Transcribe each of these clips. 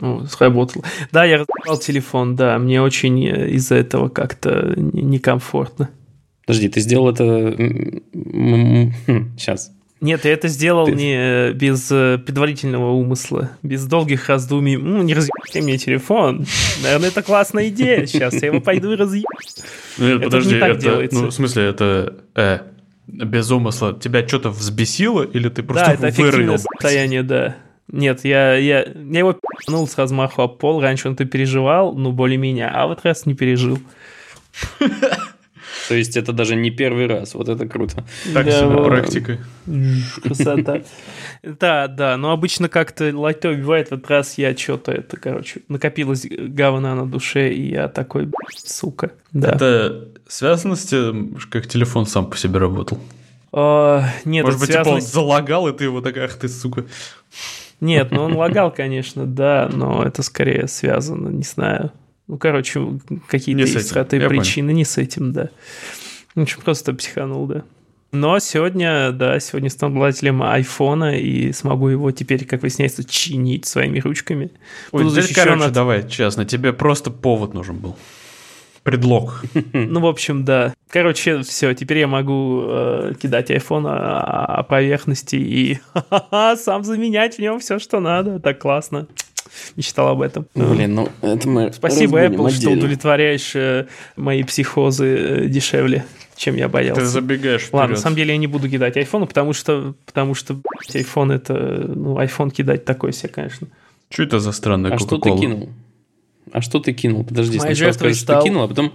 Ну, сработало. Да, я разобрал телефон, да, мне очень э, из-за этого как-то некомфортно. Подожди, ты сделал это... Сейчас. Хм, Нет, я это сделал ты... не э, без э, предварительного умысла, без долгих раздумий. Ну, не разъебите мне телефон. Наверное, это классная идея. Сейчас я его пойду и разъебу. Нет, подожди, не так это, делается. Ну, в смысле, это... Э, без умысла. Тебя что-то взбесило или ты просто Да, это вырыл? состояние, да. Нет, я, я, я его пнул с размаху об пол. Раньше он ты переживал, ну, более-менее, а вот раз не пережил. То есть это даже не первый раз. Вот это круто. Так себе практика. Красота. Да, да, но обычно как-то лайтово бывает. В этот раз я что-то это, короче, накопилось говна на душе, и я такой, сука. Да. Это связано с тем, как телефон сам по себе работал? А, нет, Может быть, типа он залагал, и ты его так, ах ты, сука. Нет, ну он лагал, конечно, да, но это скорее связано, не знаю. Ну, короче, какие-то есть сратые причины, понял. не с этим, да. В общем, просто психанул, да. Но сегодня, да, сегодня стану обладателем айфона и смогу его теперь, как выясняется, чинить своими ручками. Ой, Буду теперь, короче, от... давай, честно, тебе просто повод нужен был. Предлог. Ну, в общем, да. Короче, все, теперь я могу э, кидать iPhone о, о поверхности и сам заменять в нем все, что надо. Так классно. Мечтал об этом. Блин, ну это мы Спасибо, Apple, отдельно. что удовлетворяешь э, мои психозы э, дешевле чем я боялся. Ты забегаешь вперед. Ладно, на самом деле я не буду кидать iPhone, потому что, потому что iPhone это, ну, iPhone кидать такой себе, конечно. Что это за странная А что ты кинул? А что ты кинул? Подожди, Моя сначала скажи, стал... что кинул, а потом...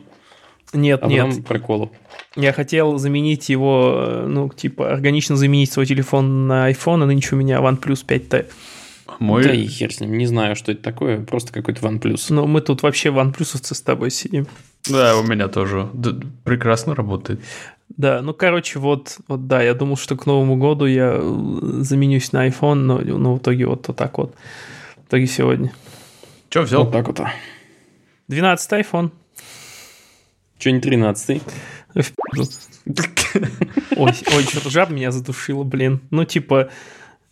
Нет, а нет. Потом проколу. Я хотел заменить его, ну, типа, органично заменить свой телефон на iPhone, а нынче у меня OnePlus 5T. Мой... Да и хер с ним, не знаю, что это такое, просто какой-то OnePlus. Ну, мы тут вообще OnePlusовцы с тобой сидим. Да, у меня тоже да, прекрасно работает. Да, ну, короче, вот, вот, да, я думал, что к Новому году я заменюсь на iPhone, но, но в итоге вот, вот так вот. В итоге сегодня. Че взял? Вот так вот. 12 iPhone. Че не 13 Ой, ой, жаб меня задушило, блин. Ну, типа,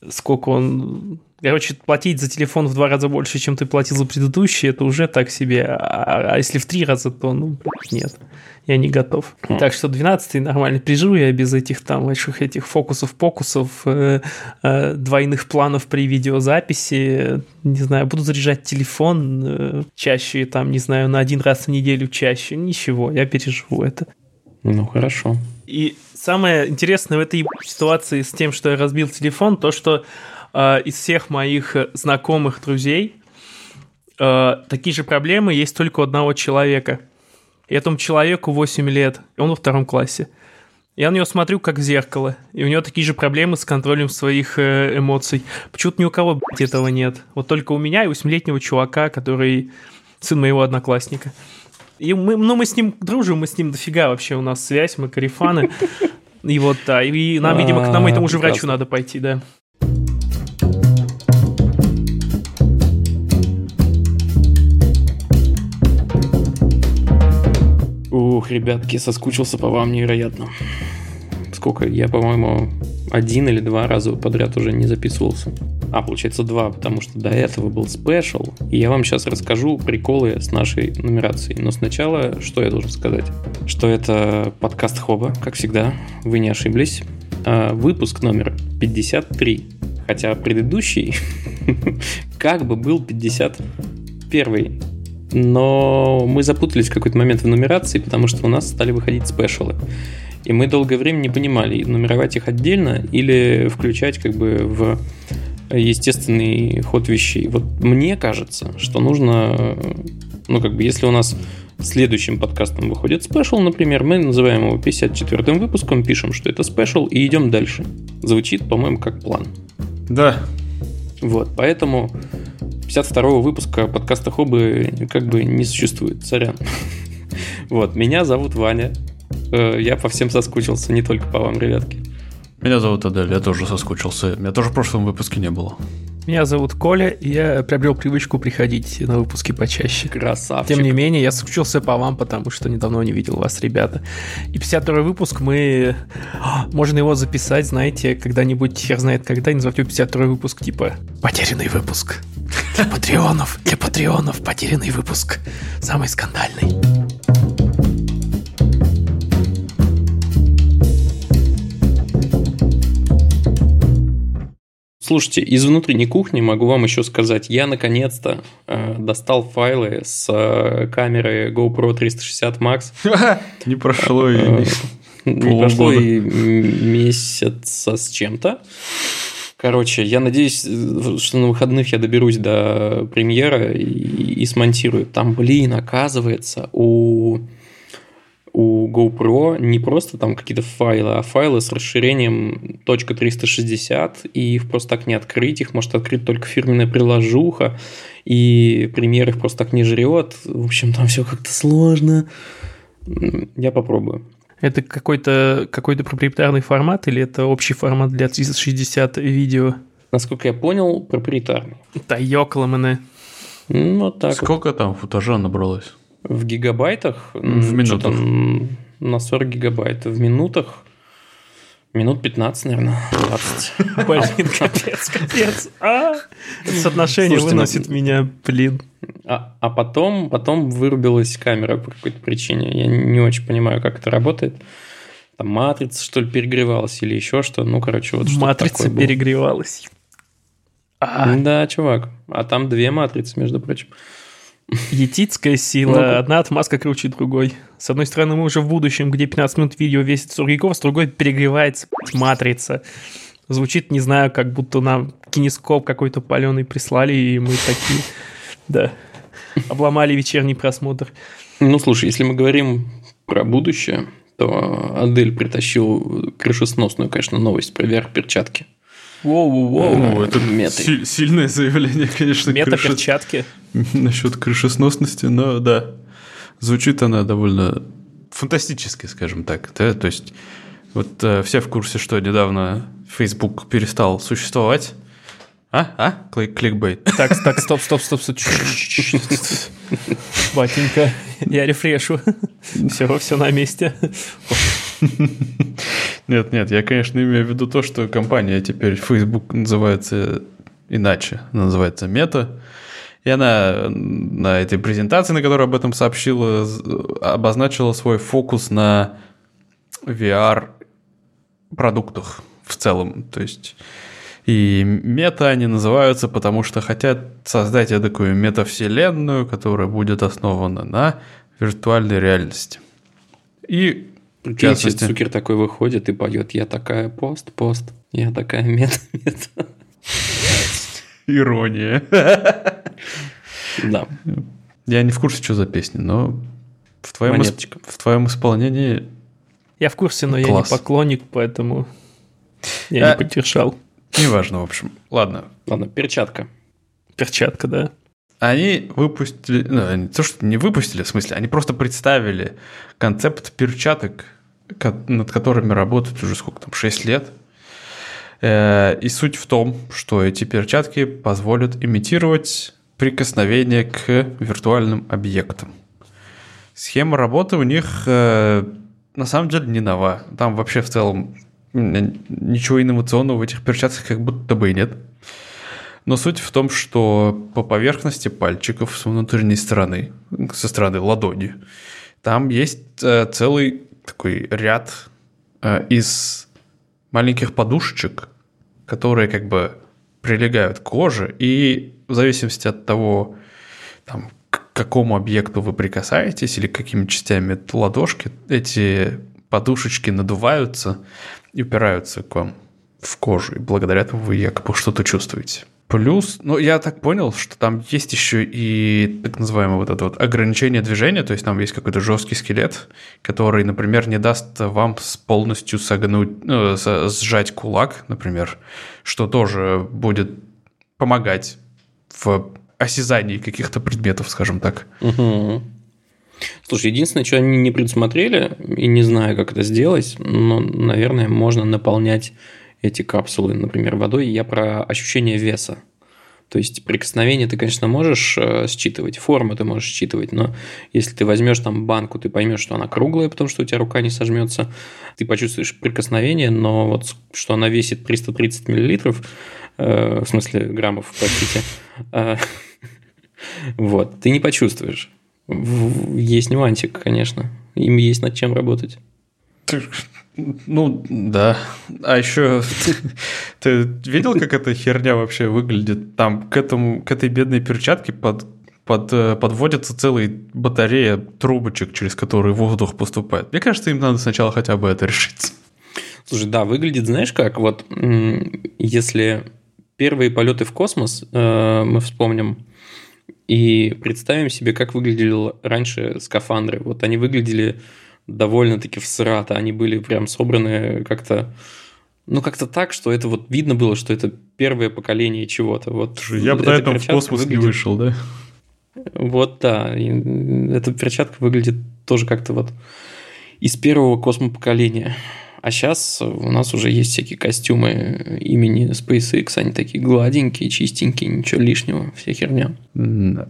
сколько он... Короче, платить за телефон в два раза больше, чем ты платил за предыдущий, это уже так себе. А, а если в три раза, то, ну, нет, я не готов. Mm. Так что 12 нормально приживу я без этих там больших этих фокусов-покусов, э, э, двойных планов при видеозаписи. Не знаю, буду заряжать телефон э, чаще, там, не знаю, на один раз в неделю чаще. Ничего, я переживу это. Ну, хорошо. И самое интересное в этой ситуации с тем, что я разбил телефон, то, что э, из всех моих знакомых друзей э, такие же проблемы есть только у одного человека. И этому человеку 8 лет, и он во втором классе. Я на него смотрю как в зеркало, и у него такие же проблемы с контролем своих э, эмоций. Почему-то ни у кого блядь, этого нет. Вот только у меня и 8-летнего чувака, который сын моего одноклассника. И мы, ну, мы с ним дружим, мы с ним дофига вообще, у нас связь, мы карифаны. И вот, да, и нам, видимо, к нам этому же врачу надо пойти, да. Ух, ребятки, соскучился по вам невероятно. Сколько? Я, по-моему, один или два раза подряд уже не записывался. А, получается два, потому что до этого был спешл. И я вам сейчас расскажу приколы с нашей нумерацией. Но сначала, что я должен сказать? Что это подкаст Хоба, как всегда. Вы не ошиблись. А, выпуск номер 53. Хотя предыдущий как бы был 51. Но мы запутались в какой-то момент в нумерации, потому что у нас стали выходить спешалы. И мы долгое время не понимали, нумеровать их отдельно или включать как бы в естественный ход вещей. Вот мне кажется, что нужно, ну как бы, если у нас следующим подкастом выходит special, например, мы называем его 54-м выпуском, пишем, что это special, и идем дальше. Звучит, по-моему, как план. Да. Вот, поэтому 52-го выпуска подкаста Хобы как бы не существует, сорян. Вот, меня зовут Ваня. Э, я по всем соскучился, не только по вам, ребятки. Меня зовут Адель, я тоже соскучился. Меня тоже в прошлом выпуске не было. Меня зовут Коля, и я приобрел привычку приходить на выпуски почаще. Красавчик. Тем не менее, я скучился по вам, потому что недавно не видел вас, ребята. И 52 выпуск мы... Можно его записать, знаете, когда-нибудь, хер знает когда, назвать его 52 выпуск, типа «Потерянный выпуск». Для патреонов, для патреонов потерянный выпуск. Самый скандальный. Слушайте, из внутренней кухни могу вам еще сказать, я наконец-то э, достал файлы с э, камеры GoPro 360 Max. Не прошло и э, не прошло и месяца с чем-то. Короче, я надеюсь, что на выходных я доберусь до премьера и, и смонтирую. Там, блин, оказывается, у у GoPro не просто там какие-то файлы, а файлы с расширением .360, и их просто так не открыть, их может открыть только фирменная приложуха, и премьер их просто так не жрет. В общем, там все как-то сложно. Я попробую. Это какой-то какой проприетарный формат или это общий формат для 360 видео? Насколько я понял, проприетарный. Да ёкламаны. Ну, вот так Сколько вот. там футажа набралось? В гигабайтах? В минутах. На 40 гигабайт. В минутах? Минут 15, наверное, 20. Блин, капец, капец. А? Соотношение выносит меня, блин. А, а потом, потом вырубилась камера по какой-то причине. Я не очень понимаю, как это работает. Там матрица, что ли, перегревалась или еще что. Ну, короче, вот что Матрица перегревалась. А. Да, чувак. А там две матрицы, между прочим. Етицкая сила. Ну, Одна отмазка круче другой. С одной стороны, мы уже в будущем, где 15 минут видео весит 40 гигов, с другой перегревается матрица. Звучит, не знаю, как будто нам кинескоп какой-то паленый прислали, и мы такие, да, обломали вечерний просмотр. Ну, слушай, если мы говорим про будущее, то Адель притащил крышесносную, конечно, новость про VR-перчатки. Воу-воу-воу. Ну, это си- сильное заявление, конечно. Мета-перчатки. Крыши... Насчет крышесносности, но да. Звучит она довольно фантастически, скажем так. Да? То есть, вот э, все в курсе, что недавно Facebook перестал существовать. А? А? Клик, кликбейт. Так, так, стоп, стоп, стоп, стоп. Батенька, я рефрешу. Все, все на месте. Нет, нет, я, конечно, имею в виду то, что компания теперь Facebook называется иначе. Она называется Meta. И она на этой презентации, на которой об этом сообщила, обозначила свой фокус на VR-продуктах в целом. То есть и мета они называются, потому что хотят создать такую метавселенную, которая будет основана на виртуальной реальности. И в частности... Цукер такой выходит и поет «Я такая пост, пост, я такая мета, мета». Ирония. Да. Я не в курсе, что за песня, но в твоем, исп... в твоем исполнении... Я в курсе, но Класс. я не поклонник, поэтому я а... не поддержал. Неважно, в общем. Ладно. Ладно, перчатка. Перчатка, да. Они выпустили, ну, не то, что не выпустили, в смысле, они просто представили концепт перчаток, над которыми работают уже сколько там, 6 лет. Э, и суть в том, что эти перчатки позволят имитировать прикосновение к виртуальным объектам. Схема работы у них э, на самом деле не нова. Там вообще в целом ничего инновационного в этих перчатках как будто бы и нет. Но суть в том, что по поверхности пальчиков с внутренней стороны, со стороны ладони, там есть э, целый такой ряд э, из маленьких подушечек, которые как бы прилегают к коже, и в зависимости от того, там, к какому объекту вы прикасаетесь или какими частями ладошки, эти подушечки надуваются и упираются к вам в кожу, и благодаря этому вы якобы что-то чувствуете. Плюс, ну, я так понял, что там есть еще и так называемое вот это вот ограничение движения, то есть там есть какой-то жесткий скелет, который, например, не даст вам полностью согнуть, ну, сжать кулак, например, что тоже будет помогать в осязании каких-то предметов, скажем так. Угу. Слушай, единственное, что они не предусмотрели, и не знаю, как это сделать, но, наверное, можно наполнять эти капсулы, например, водой. Я про ощущение веса. То есть прикосновение ты, конечно, можешь э, считывать, форму ты можешь считывать, но если ты возьмешь там банку, ты поймешь, что она круглая, потому что у тебя рука не сожмется, ты почувствуешь прикосновение, но вот что она весит 330 миллилитров, э, в смысле граммов, простите, э, вот, ты не почувствуешь. Есть нюансик, конечно. Им есть над чем работать. Ну, да. А еще ты видел, как эта херня вообще выглядит? Там к, этому, к этой бедной перчатке под, под, э, подводятся целые батарея трубочек, через которые воздух поступает. Мне кажется, им надо сначала хотя бы это решить. Слушай, да, выглядит, знаешь как, вот если первые полеты в космос э, мы вспомним и представим себе, как выглядели раньше скафандры. Вот они выглядели довольно-таки всрато. Они были прям собраны как-то ну, как-то так, что это вот видно было, что это первое поколение чего-то. Вот Я бы на этом в космос выглядит... не вышел, да? Вот, да. И эта перчатка выглядит тоже как-то вот из первого космопоколения. А сейчас у нас уже есть всякие костюмы имени SpaceX, они такие гладенькие, чистенькие, ничего лишнего, вся херня.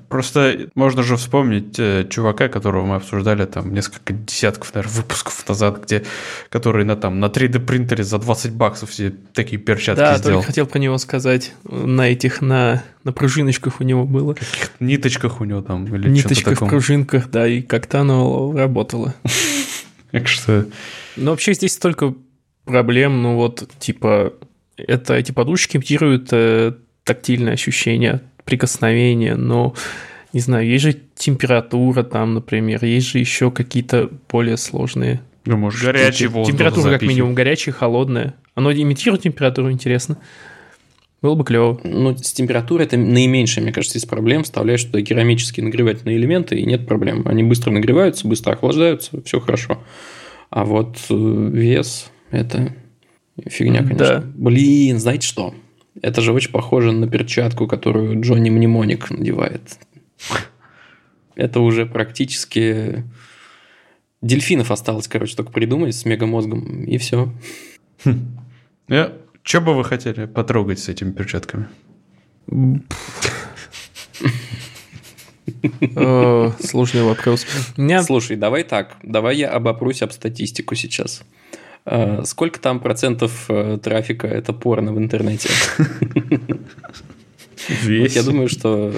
Просто можно же вспомнить э, чувака, которого мы обсуждали там несколько десятков, наверное, выпусков назад, где, который на, там, на 3D принтере за 20 баксов все такие перчатки да, сделал. Да, хотел про него сказать. На этих, на, на пружиночках у него было. Каких ниточках у него там. Или Ниточках, пружинках, да, и как-то оно работало. Так что... Ну, вообще здесь столько проблем, ну вот, типа, это эти подушки имитируют э, тактильное ощущение, прикосновение, но, не знаю, есть же температура там, например, есть же еще какие-то более сложные ну, может, горячий воздух Температура как минимум горячая, холодная. Оно имитирует температуру, интересно. Было бы клево. Ну, с температурой это наименьшая, мне кажется, из проблем. Вставляешь туда керамические нагревательные элементы, и нет проблем. Они быстро нагреваются, быстро охлаждаются, все хорошо. А вот э, вес – это фигня, конечно. Да. Блин, знаете что? Это же очень похоже на перчатку, которую Джонни Мнемоник надевает. Это уже практически... Дельфинов осталось, короче, только придумать с мегамозгом, и все. Я что бы вы хотели потрогать с этими перчатками? Сложный вопрос. Слушай, давай так. Давай я обопрусь об статистику сейчас. Э, сколько там процентов э, трафика это порно в интернете? Весь. Я думаю, что...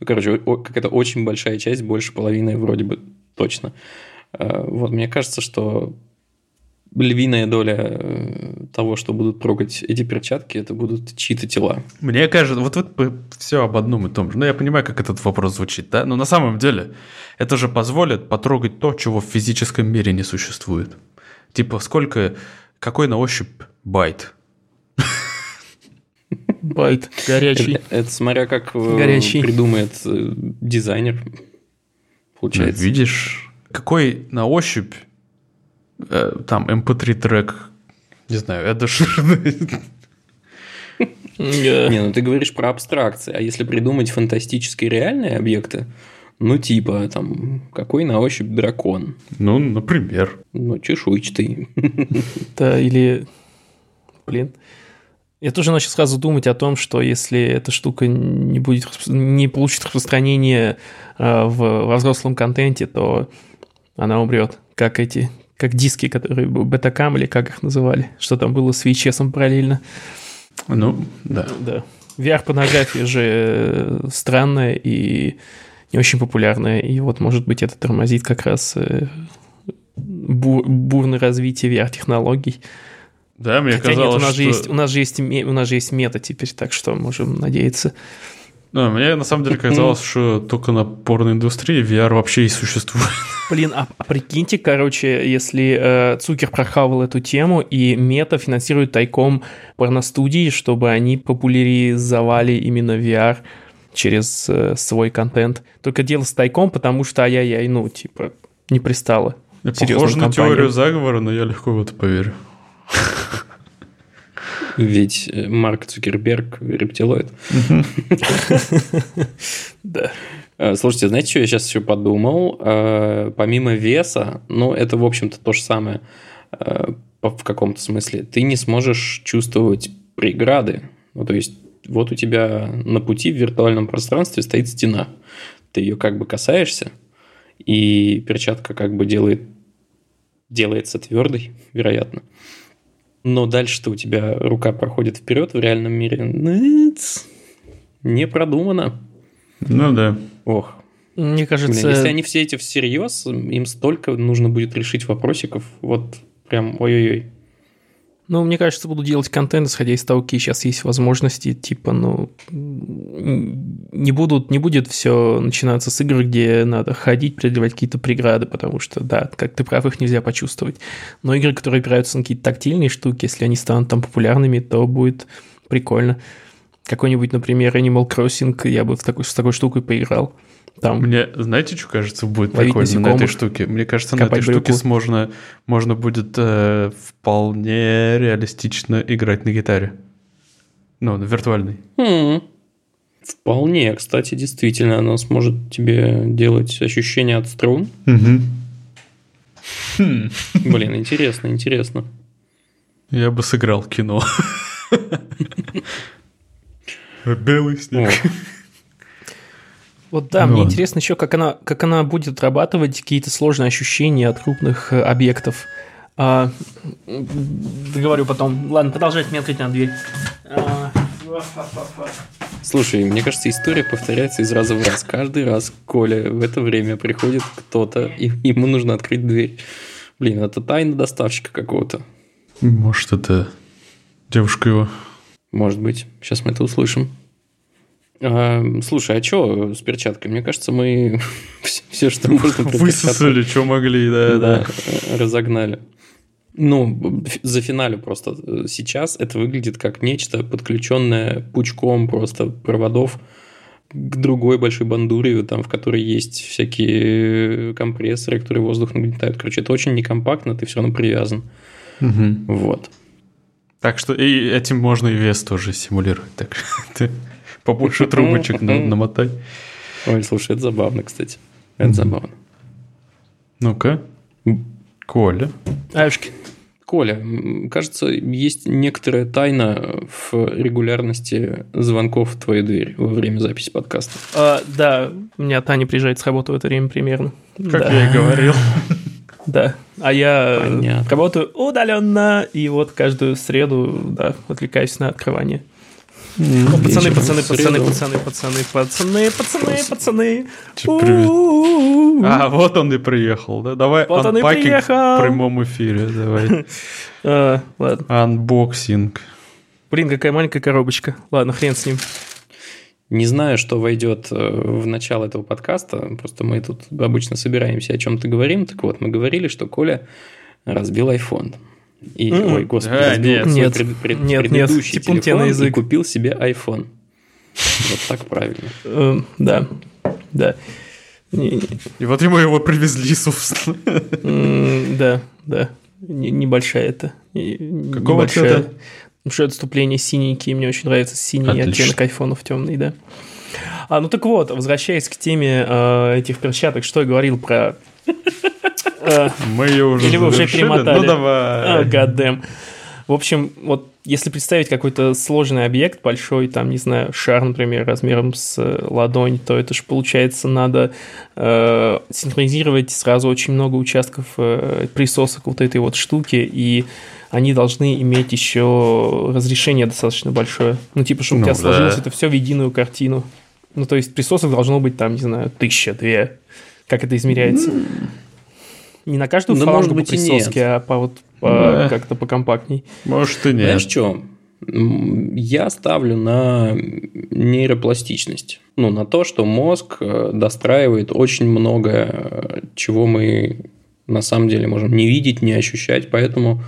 Ну, короче, какая-то очень большая часть, больше половины вроде бы точно. Э, вот, мне кажется, что львиная доля того, что будут трогать эти перчатки, это будут чьи-то тела. Мне кажется, вот вот все об одном и том же. Ну, я понимаю, как этот вопрос звучит, да? Но на самом деле это же позволит потрогать то, чего в физическом мире не существует. Типа, сколько, какой на ощупь байт? Байт горячий. Это, это смотря как э, горячий. придумает э, дизайнер, получается. Ну, видишь, какой на ощупь Э, там MP3 трек, не знаю, это ширный. Не, ну ты говоришь про абстракции, а если придумать фантастические реальные объекты, ну, типа, там, какой на ощупь дракон? Ну, например. Ну, чешуйчатый. Да, или... Блин. Я тоже начал сразу думать о том, что если эта штука не будет, не получит распространение э, в взрослом контенте, то она умрет, как эти как диски, которые бета-кам или как их называли, что там было с VHS параллельно. Ну, да. Да. VR-порнография же э, странная и не очень популярная, и вот, может быть, это тормозит как раз э, бур, бурное развитие VR-технологий. Да, мне Хотя казалось, нет, у нас, что... же есть, у, нас же есть, у нас же есть мета теперь, так что можем надеяться. Ну, мне на самом деле казалось, что только на порноиндустрии VR вообще и существует. Блин, а, а прикиньте, короче, если э, Цукер прохавал эту тему, и Мета финансирует тайком порностудии, чтобы они популяризовали именно VR через э, свой контент. Только дело с тайком, потому что ай-яй-яй, ну, типа, не пристало. Похоже на теорию заговора, но я легко в это поверю. Ведь э, Марк Цукерберг рептилоид. Да. Э, слушайте, знаете, что я сейчас еще подумал? Э, помимо веса, ну, это, в общем-то, то же самое в каком-то смысле. Ты не сможешь чувствовать преграды. Ну, то есть, вот у тебя на пути в виртуальном пространстве стоит стена. Ты ее как бы касаешься, и перчатка как бы делает, делается твердой, вероятно. Но дальше-то у тебя рука проходит вперед в реальном мире. Ныц, Не продумано. Ну да. Ох. Мне кажется... Блин, если они все эти всерьез, им столько нужно будет решить вопросиков. Вот прям ой-ой-ой. Ну, мне кажется, буду делать контент, исходя из того, какие сейчас есть возможности, типа, ну, не будут, не будет все начинаться с игр, где надо ходить, преодолевать какие-то преграды, потому что, да, как ты прав, их нельзя почувствовать. Но игры, которые опираются на какие-то тактильные штуки, если они станут там популярными, то будет прикольно. Какой-нибудь, например, Animal Crossing, я бы в такой, с такой штукой поиграл. Там. Мне, знаете, что кажется, будет прикольно насекомых, на этой штуке? Мне кажется, на этой штуке можно, можно будет э, вполне реалистично играть на гитаре. Ну, на виртуальной. Mm. Вполне, кстати, действительно, она сможет тебе делать ощущение от струн. Угу. Блин, интересно, интересно. Я бы сыграл кино. Белый снег. Вот да, ну, мне ладно. интересно еще, как она, как она будет отрабатывать какие-то сложные ощущения от крупных э, объектов. А, договорю потом. Ладно, продолжайте мне открыть на дверь. А, Слушай, мне кажется, история повторяется из раза в раз. Каждый раз Коля в это время приходит кто-то, и ему нужно открыть дверь. Блин, это тайна доставщика какого-то. Может, это девушка его. Может быть. Сейчас мы это услышим. А, слушай, а что с перчаткой? Мне кажется, мы все, что можно... Высосали, что могли, да, да. Разогнали. Ну, за финалю просто сейчас это выглядит как нечто подключенное пучком просто проводов к другой большой бандуре, там, в которой есть всякие компрессоры, которые воздух нагнетают. Короче, это очень некомпактно, ты все равно привязан. Угу. Вот. Так что и этим можно и вес тоже симулировать. Так ты побольше трубочек намотай. Ой, слушай, это забавно, кстати. Это забавно. Ну-ка. Коля. Аюшки. Коля, кажется, есть некоторая тайна в регулярности звонков в твою дверь во время записи подкаста. А, да, у меня Таня приезжает с работы в это время примерно. Как да. я и говорил. Да, а я Понятно. работаю удаленно, и вот каждую среду, да, отвлекаюсь на открывание. Ну, пацаны, пацаны, пацаны, пацаны, пацаны, пацаны, пацаны, пацаны. А, вот он и приехал, да? Давай вот он и приехал. в прямом эфире, давай. А, ладно. Unboxing. Блин, какая маленькая коробочка. Ладно, хрен с ним. Не знаю, что войдет э, в начало этого подкаста, просто мы тут обычно собираемся о чем-то говорим. Так вот, мы говорили, что Коля разбил iPhone. И, mm-hmm. ой, господи, а, нет, нет, пред, пред, нет, предыдущий нет, телефон на язык. и купил себе iPhone. Вот так правильно. Эм, да, да. И вот ему его привезли, собственно. Да, да. Небольшая это. Какого цвета? Большое отступление синенький. Мне очень нравится синий оттенок айфонов темный, да. А, ну так вот, возвращаясь к теме э, этих перчаток, что я говорил про Мы ее уже Или вы уже перемотали. Ну, давай. Гадэм. В общем, вот если представить какой-то сложный объект, большой, там, не знаю, шар, например, размером с э, ладонь, то это же, получается, надо э, синхронизировать сразу очень много участков э, присосок вот этой вот штуки, и они должны иметь еще разрешение достаточно большое. Ну, типа, чтобы ну, у тебя да. сложилось это все в единую картину. Ну, то есть присосок должно быть там, не знаю, тысяча, две. Как это измеряется? Mm. Не на каждую да, фалангу может быть, по присоске, а по вот по, да. как-то покомпактней. Может и нет. Знаешь что? Я ставлю на нейропластичность. Ну, на то, что мозг э, достраивает очень много, чего мы на самом деле можем не видеть, не ощущать. Поэтому,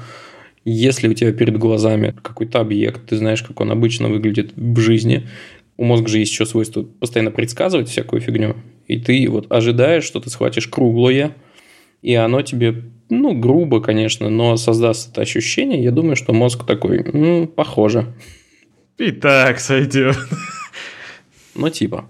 если у тебя перед глазами какой-то объект, ты знаешь, как он обычно выглядит в жизни, у мозга же есть еще свойство постоянно предсказывать всякую фигню, и ты вот ожидаешь, что ты схватишь круглое, и оно тебе, ну, грубо, конечно, но создаст это ощущение, я думаю, что мозг такой, ну, похоже. И так сойдет. Ну, типа.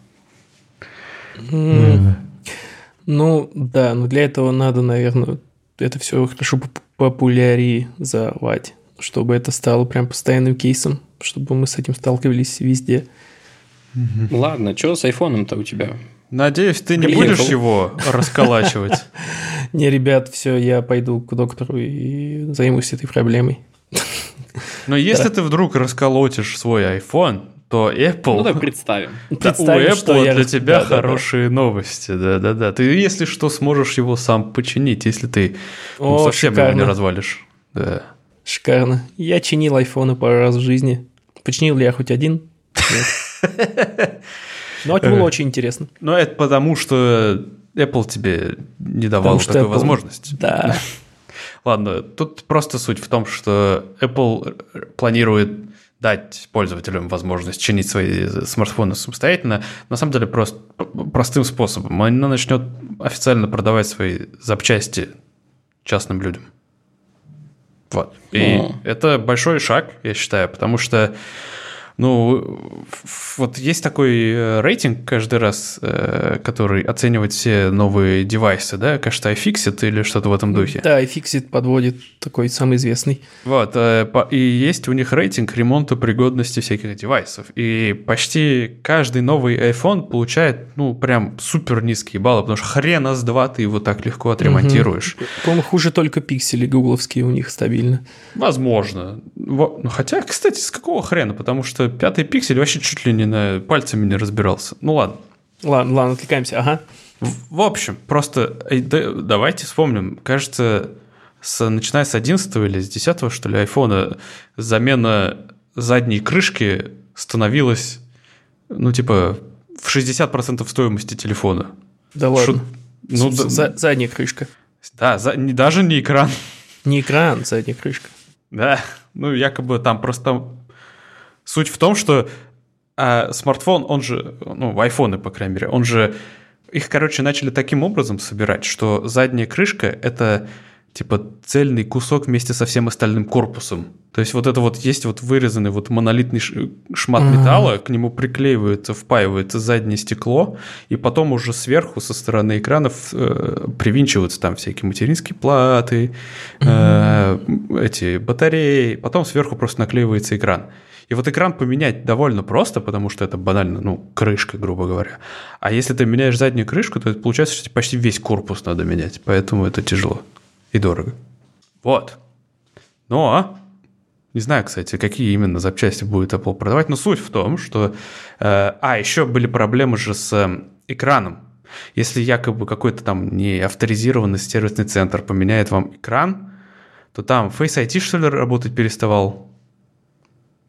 Ну, да, но для этого надо, наверное, это все хорошо популяризовать чтобы это стало прям постоянным кейсом, чтобы мы с этим сталкивались везде. Ладно, что с айфоном-то у тебя? Надеюсь, ты не Приехал. будешь его расколачивать. Не, ребят, все, я пойду к доктору и займусь этой проблемой. Но если ты вдруг расколотишь свой iPhone, то Apple... Ну, давай представим. Да, у Представим, Apple я- для тебя хорошие новости, да-да-да. Ты, если что, сможешь его сам починить, если ты ну, О, совсем его не развалишь. Да. Шикарно. Я чинил айфоны пару раз в жизни. Починил ли я хоть один? Нет. Но это было очень интересно. Но это потому, что Apple тебе не давал такой Apple- возможности. Да. Ладно, тут просто суть в том, что Apple планирует дать пользователям возможность чинить свои смартфоны самостоятельно, на самом деле просто простым способом. Она начнет официально продавать свои запчасти частным людям. Вот. И О. это большой шаг, я считаю, потому что ну, вот есть такой э, рейтинг каждый раз, э, который оценивает все новые девайсы, да, кажется, iFixit или что-то в этом духе. Да, и Fixit подводит такой самый известный. Вот, э, и есть у них рейтинг ремонта пригодности всяких девайсов. И почти каждый новый iPhone получает, ну, прям супер низкие баллы, потому что хрена с два ты его так легко отремонтируешь. По-моему, хуже только пиксели гугловские у них стабильно. Возможно. Во- ну, хотя, кстати, с какого хрена? Потому что пятый пиксель вообще чуть ли не на пальцами не разбирался. Ну ладно. Ладно, ладно, отвлекаемся. Ага. В, в общем, просто э, да- давайте вспомним. Кажется, с, начиная с 11 или с 10 что ли, айфона, замена задней крышки становилась, ну, типа, в 60% стоимости телефона. Да ладно. Шо- ну, да, за- задняя крышка. да, за- не, даже не экран. Не экран, задняя крышка. Да, ну якобы там просто суть в том, что а, смартфон, он же, ну, айфоны, по крайней мере, он же, их, короче, начали таким образом собирать, что задняя крышка — это типа цельный кусок вместе со всем остальным корпусом. То есть вот это вот есть вот вырезанный вот монолитный шмат Ага. металла, к нему приклеивается, впаивается заднее стекло, и потом уже сверху со стороны экранов э, привинчиваются там всякие материнские платы, э, эти батареи, потом сверху просто наклеивается экран. И вот экран поменять довольно просто, потому что это банально, ну, крышка, грубо говоря. А если ты меняешь заднюю крышку, то это получается, что почти весь корпус надо менять, поэтому это тяжело и дорого. Вот. Но не знаю, кстати, какие именно запчасти будет Apple продавать, но суть в том, что... э, а, еще были проблемы же с э, экраном. Если якобы какой-то там не авторизированный сервисный центр поменяет вам экран, то там Face ID, что ли, работать переставал?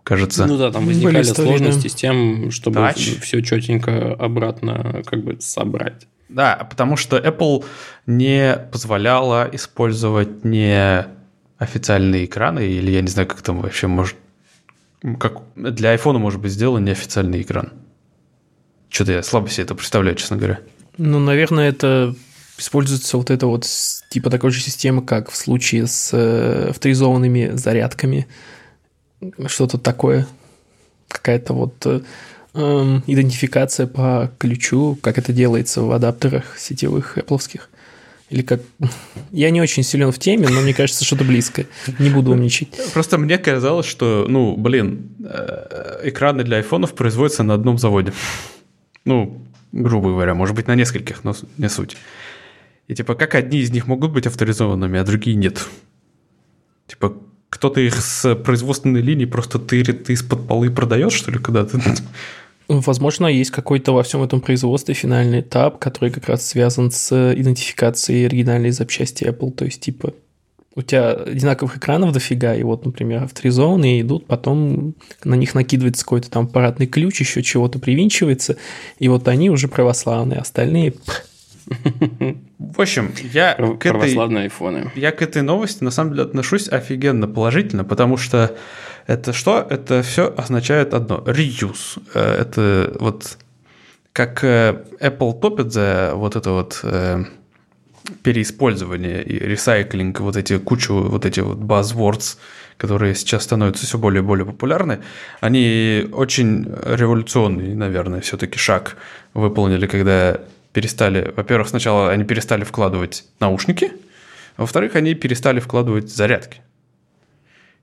Кажется. Ну да, там возникали сложности с тем, чтобы Тач. все четенько обратно как бы собрать. Да, потому что Apple не позволяла использовать не официальные экраны, или я не знаю, как там вообще может... Как для iPhone может быть сделан неофициальный экран. Что-то я слабо себе это представляю, честно говоря. Ну, наверное, это используется вот это вот типа такой же системы, как в случае с э, авторизованными зарядками. Что-то такое. Какая-то вот э, эм, идентификация по ключу, как это делается в адаптерах сетевых Apple'овских. Или как... Я не очень силен в теме, но мне кажется, что-то близкое. Не буду умничать. Просто мне казалось, что, ну, блин, э, экраны для айфонов производятся на одном заводе. Ну, грубо говоря, может быть, на нескольких, но не суть. И типа, как одни из них могут быть авторизованными, а другие нет? Типа, кто-то их с производственной линии просто тырит из-под полы продает, что ли, куда-то? Возможно, есть какой-то во всем этом производстве финальный этап, который как раз связан с идентификацией оригинальной запчасти Apple. То есть, типа, у тебя одинаковых экранов дофига, и вот, например, авторизованные идут, потом на них накидывается какой-то там аппаратный ключ, еще чего-то привинчивается, и вот они уже православные, остальные... пх, В общем, я к этой... Айфоны. Я к этой новости на самом деле отношусь офигенно положительно, потому что это что? Это все означает одно. Reuse. Э, Это вот как э, Apple топит за вот это вот э, переиспользование и ресайклинг, вот эти кучу, вот эти вот buzzwords, которые сейчас становятся все более и более популярны, они очень революционный, наверное, все-таки шаг выполнили, когда перестали, во-первых, сначала они перестали вкладывать наушники, а во-вторых, они перестали вкладывать зарядки.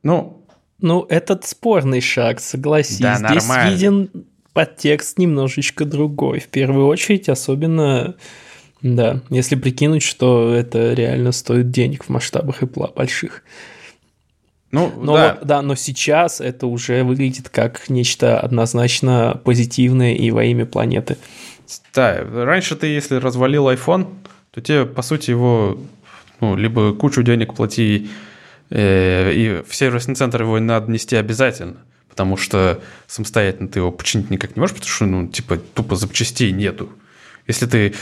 Ну, Ну, этот спорный шаг, согласись. Да, Здесь нормально. виден подтекст немножечко другой. В первую очередь, особенно, да, если прикинуть, что это реально стоит денег в масштабах Apple больших. Ну, Но да. вот, да, но сейчас это уже выглядит как нечто однозначно позитивное и во имя планеты. Да, раньше ты, если развалил iPhone, то тебе, по сути, его, ну, либо кучу денег плати, э, и в сервисный центр его надо нести обязательно, потому что самостоятельно ты его починить никак не можешь, потому что, ну, типа, тупо запчастей нету. Если ты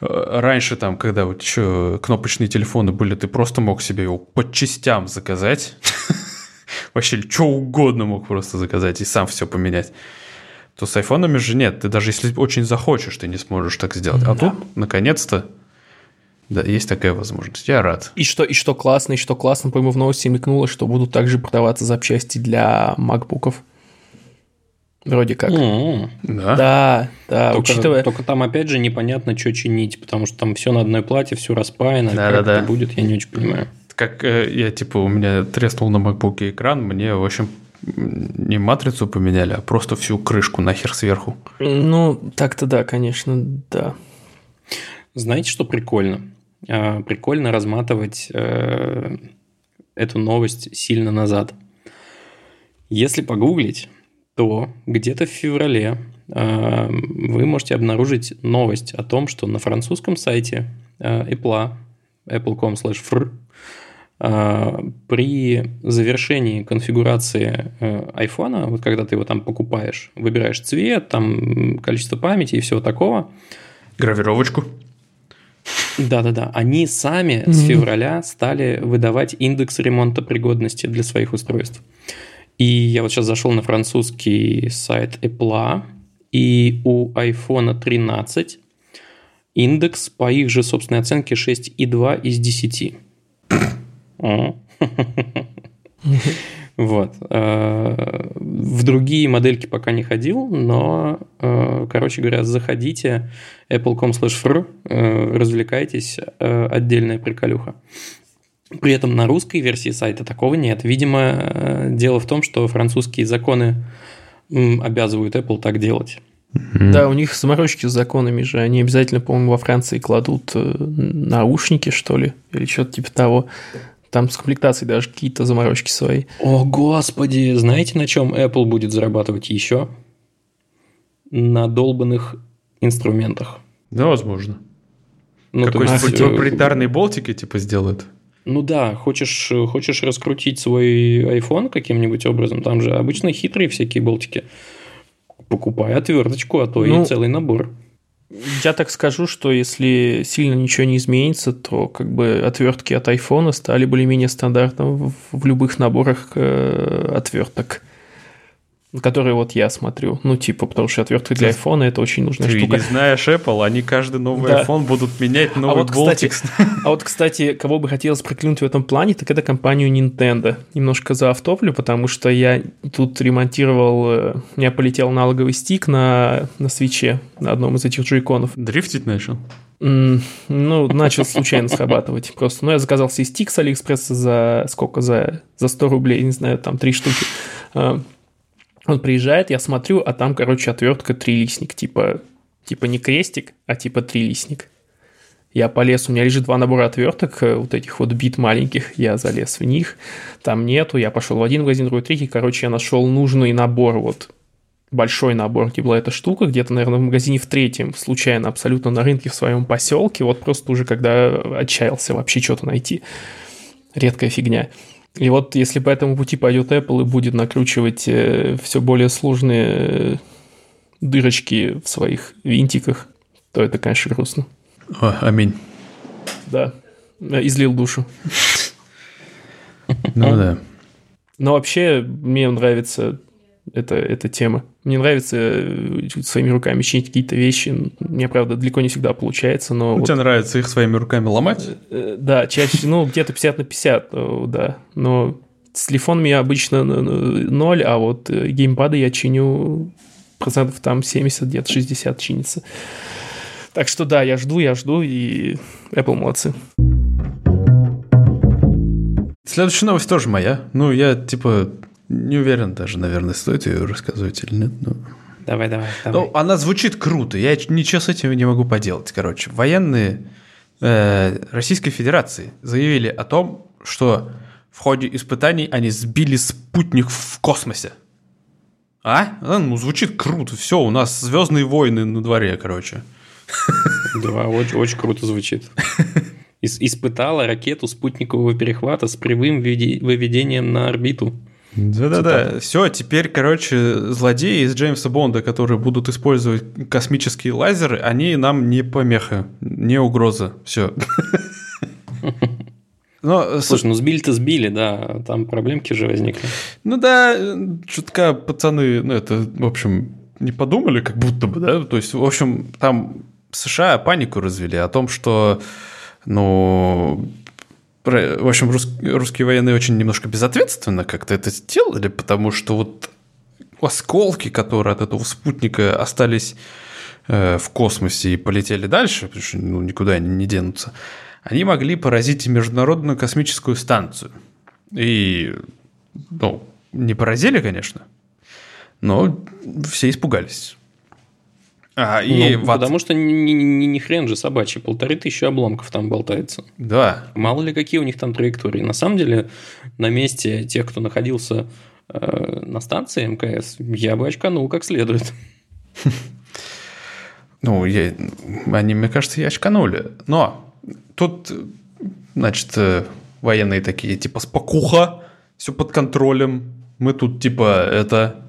э, раньше, там, когда вот еще кнопочные телефоны были, ты просто мог себе его по частям заказать, вообще что угодно мог просто заказать и сам все поменять то с айфонами же нет. Ты даже если очень захочешь, ты не сможешь так сделать. А Да. тут, наконец-то, да, есть такая возможность. Я рад. И что, и что классно, и что классно, по-моему, в новости мелькнуло, что будут также продаваться запчасти для макбуков. Вроде как. М-м. Да. Да, да, Только, учитывая... только там опять же непонятно, что чинить, потому что там все на одной плате, все распаяно. Да, как да, да. это будет, я не очень понимаю. Как э, я, типа, у меня треснул на макбуке экран, мне, в общем, не матрицу поменяли, а просто всю крышку нахер сверху. Ну, так-то да, конечно, да. Знаете, что прикольно? А, Прикольно разматывать э, эту новость сильно назад. Если погуглить, то где-то в феврале э, вы можете обнаружить новость о том, что на французском сайте э, Apple, apple.com slash fr, при завершении конфигурации э, айфона, вот когда ты его там покупаешь, выбираешь цвет, там количество памяти и всего такого, Гравировочку. да-да-да. Они сами с февраля стали выдавать индекс ремонта пригодности для своих устройств. И я вот сейчас зашел на французский сайт Apple, и у iPhone 13 индекс по их же собственной оценке 6,2 из 10. Вот. Э, В другие модельки пока не ходил, но, э, короче говоря, заходите apple.com slash fr, э, развлекайтесь, отдельная приколюха. При этом на русской версии сайта такого нет. Видимо, дело в том, что французские законы обязывают Apple так делать. Да, у них заморочки с законами же. Они обязательно, по-моему, во Франции кладут наушники, что ли, или что-то типа того. Там с комплектацией даже какие-то заморочки свои. О, господи! Знаете, на чем Apple будет зарабатывать еще? На долбанных инструментах. Да, возможно. Ну, Какой-нибудь есть, э, проприетарный болтики, типа, сделают. Ну да, хочешь, хочешь раскрутить свой iPhone каким-нибудь образом, там же обычно хитрые всякие болтики. Покупай отверточку, а то Ну, и целый набор. Я так скажу, что если сильно ничего не изменится, то как бы отвертки от айфона стали более-менее стандартом в, любых наборах э, отверток, которые вот я смотрю. Ну, типа, потому что отвертка для Ты- айфона это очень нужная Ты штука. не знаешь Apple, они каждый новый Да. iPhone будут менять новый вот, кстати, болтик. А вот, кстати, кого бы хотелось проклянуть в этом плане, так это компанию Nintendo. Немножко заавтоплю, потому что я тут ремонтировал, э, у меня полетел аналоговый стик на, на свече, на одном из этих джойконов. Дрифтить начал? Ну, начал случайно срабатывать просто. Ну, я заказал себе стик с Алиэкспресса за сколько? За, за 100 рублей, не знаю, там три штуки. Он приезжает, я смотрю, а там, короче, отвертка трилистник. Типа, типа не крестик, а типа трилистник. Я полез, у меня лежит два набора отверток, э, вот этих вот бит маленьких, я залез в них, там нету, я пошел в один магазин, другой, третий, короче, я нашел нужный набор, вот, большой набор, где была эта штука, где-то, наверное, в магазине в третьем, случайно, абсолютно на рынке в своем поселке, вот просто уже когда отчаялся вообще что-то найти. Редкая фигня. И вот если по этому пути пойдет Apple и будет накручивать все более сложные э, дырочки в своих винтиках, то это, конечно, грустно. О, аминь. Да, Э, излил душу. Ну да. Но вообще мне нравится эта, эта тема. Мне нравится э, своими руками чинить какие-то вещи. Мне, правда, далеко не всегда получается, но... Ну, вот, Тебе нравится их своими руками ломать? э, да, чаще, ну, где-то 50 на 50, э, да. Но с телефонами я обычно н- н- ноль, а вот э, геймпады я чиню процентов там 70, где-то 60 чинится. Так что да, я жду, я жду, и Apple молодцы. Следующая новость тоже моя. Ну, я, типа, не уверен даже, наверное, стоит ее рассказывать или нет. Но... Давай, давай, давай. Ну, она звучит круто, я ничего с этим не могу поделать. Короче, военные э, Российской Федерации заявили о том, что в ходе испытаний они сбили спутник в космосе. А? а? Ну, звучит круто. Все, у нас Звездные войны на дворе, короче. Да, очень, очень круто звучит. Испытала ракету спутникового перехвата с прямым выведением на орбиту. Да-да-да. Все, теперь, короче, злодеи из Джеймса Бонда, которые будут использовать космические лазеры, они нам не помеха, не угроза. Все. Но, Слушай, ну сбили-то сбили, да, там проблемки же возникли. Ну да, чутка пацаны, ну это, в общем, не подумали, как будто бы, да, то есть, в общем, там США панику развели о том, что, ну, в общем, рус, русские военные очень немножко безответственно как-то это сделали, потому что вот осколки, которые от этого спутника остались э, в космосе и полетели дальше, потому что ну, никуда они не денутся, они могли поразить Международную космическую станцию. И, ну, не поразили, конечно, но все испугались. А, и ну, в... Потому что ни, ни, ни, ни хрен же собачий, полторы тысячи обломков там болтается. Да. Мало ли какие у них там траектории. На самом деле, на месте тех, кто находился э, на станции МКС, я бы очканул как следует. Ну, я, они, мне кажется, и очканули. Но тут, значит, э, военные такие, типа, спокуха, все под контролем. Мы тут, типа, это,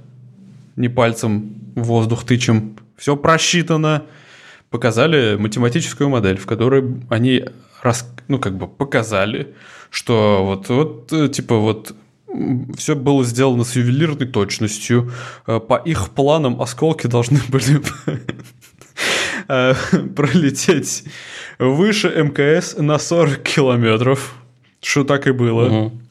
не пальцем в воздух тычем, все просчитано. Показали математическую модель, в которой они рас, ну, как бы показали, что вот, вот типа, вот все было сделано с ювелирной точностью. Э, по их планам осколки должны были э, пролететь выше МКС на 40 километров. Что так и было. Угу.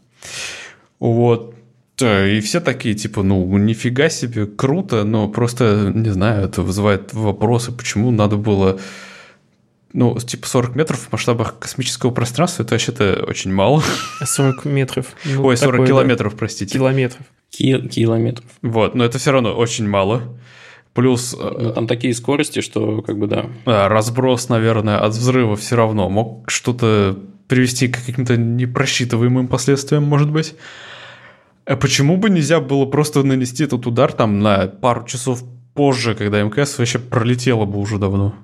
Вот. И все такие, типа, ну, нифига себе, круто, но просто, не знаю, это вызывает вопросы, почему надо было... Ну, типа 40 метров в масштабах космического пространства, это вообще-то очень мало. 40 метров. Ну, Ой, 40 такое, километров, да. простите. Километров. Ки- километров. Вот, но это все равно очень мало. Плюс... Ну, там такие скорости, что как бы да. Разброс, наверное, от взрыва все равно мог что-то привести к каким-то непросчитываемым последствиям, может быть. А почему бы нельзя было просто нанести этот удар там на пару часов позже, когда МКС вообще пролетело бы уже давно?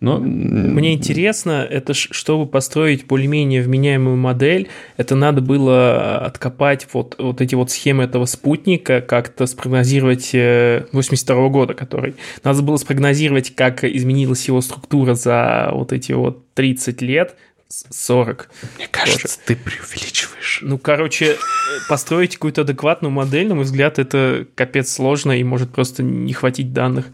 Но... Мне интересно, это чтобы построить более-менее вменяемую модель, это надо было откопать вот, вот эти вот схемы этого спутника, как-то спрогнозировать 82 -го года, который. Надо было спрогнозировать, как изменилась его структура за вот эти вот 30 лет, 40. Мне кажется, тоже. ты преувеличиваешь. Ну, короче, построить какую-то адекватную модель, на мой взгляд, это капец сложно и может просто не хватить данных.